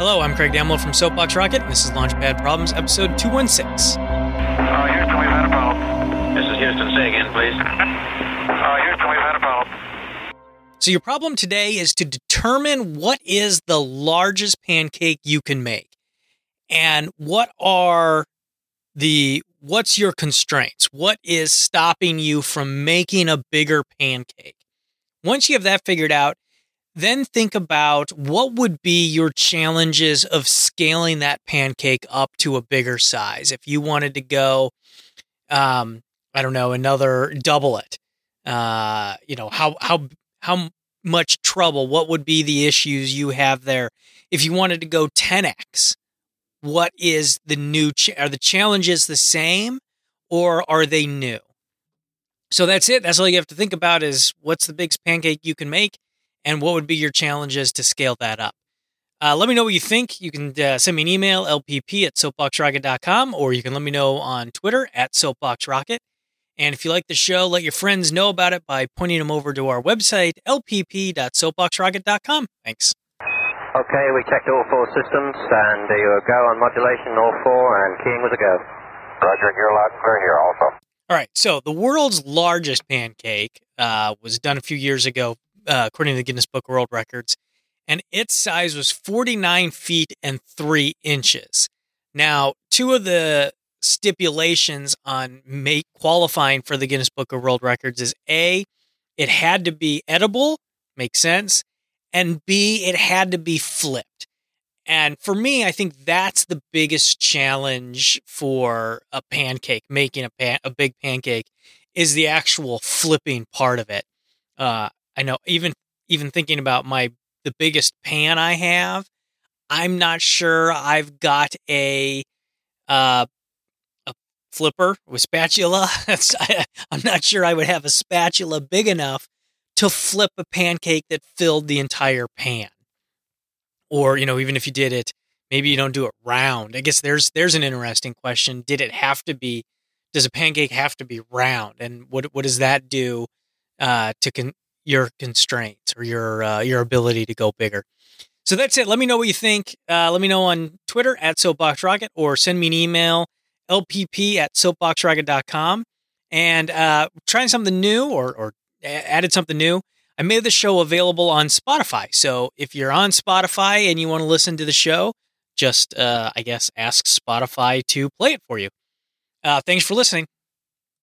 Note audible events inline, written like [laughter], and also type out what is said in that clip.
Hello, I'm Craig Damlow from Soapbox Rocket, and this is Launchpad Problems, episode 216. Uh, Houston, we've had a problem. This is Houston. Say again, please. [laughs] Uh, Houston, we've had a problem. So, your problem today is to determine what is the largest pancake you can make, and what are the what's your constraints? What is stopping you from making a bigger pancake? Once you have that figured out, then think about what would be your challenges of scaling that pancake up to a bigger size. If you wanted to go, um, I don't know, another double it, uh, you know, how how how much trouble? What would be the issues you have there? If you wanted to go 10x, what is the new? Ch- are the challenges the same, or are they new? So that's it. That's all you have to think about is what's the biggest pancake you can make and what would be your challenges to scale that up. Uh, let me know what you think. You can uh, send me an email, lpp at soapboxrocket.com, or you can let me know on Twitter at soapboxrocket. And if you like the show, let your friends know about it by pointing them over to our website, lpp.soapboxrocket.com. Thanks. Okay, we checked all four systems, and uh, you go on modulation, all four, and keying was a go. Roger, you're loud and clear here also. All right. So the world's largest pancake uh, was done a few years ago, uh, according to the Guinness Book of World Records, and its size was 49 feet and three inches. Now, two of the stipulations on make qualifying for the Guinness Book of World Records is A, it had to be edible, makes sense, and B, it had to be flipped. And for me, I think that's the biggest challenge for a pancake, making a pan, a big pancake, is the actual flipping part of it. Uh, I know even even thinking about my the biggest pan I have, I'm not sure I've got a uh, a flipper with spatula. [laughs] I'm not sure I would have a spatula big enough to flip a pancake that filled the entire pan. Or, you know, even if you did it, maybe you don't do it round. I guess there's there's an interesting question. Did it have to be does a pancake have to be round? And what what does that do uh, to con- your constraints or your uh, your ability to go bigger? So that's it. Let me know what you think. Uh, let me know on Twitter at SoapboxRocket or send me an email, lpp at soapboxrocket.com. And uh, trying something new or, or added something new. I made the show available on Spotify. So if you're on Spotify and you want to listen to the show, just, uh, I guess, ask Spotify to play it for you. Uh, thanks for listening.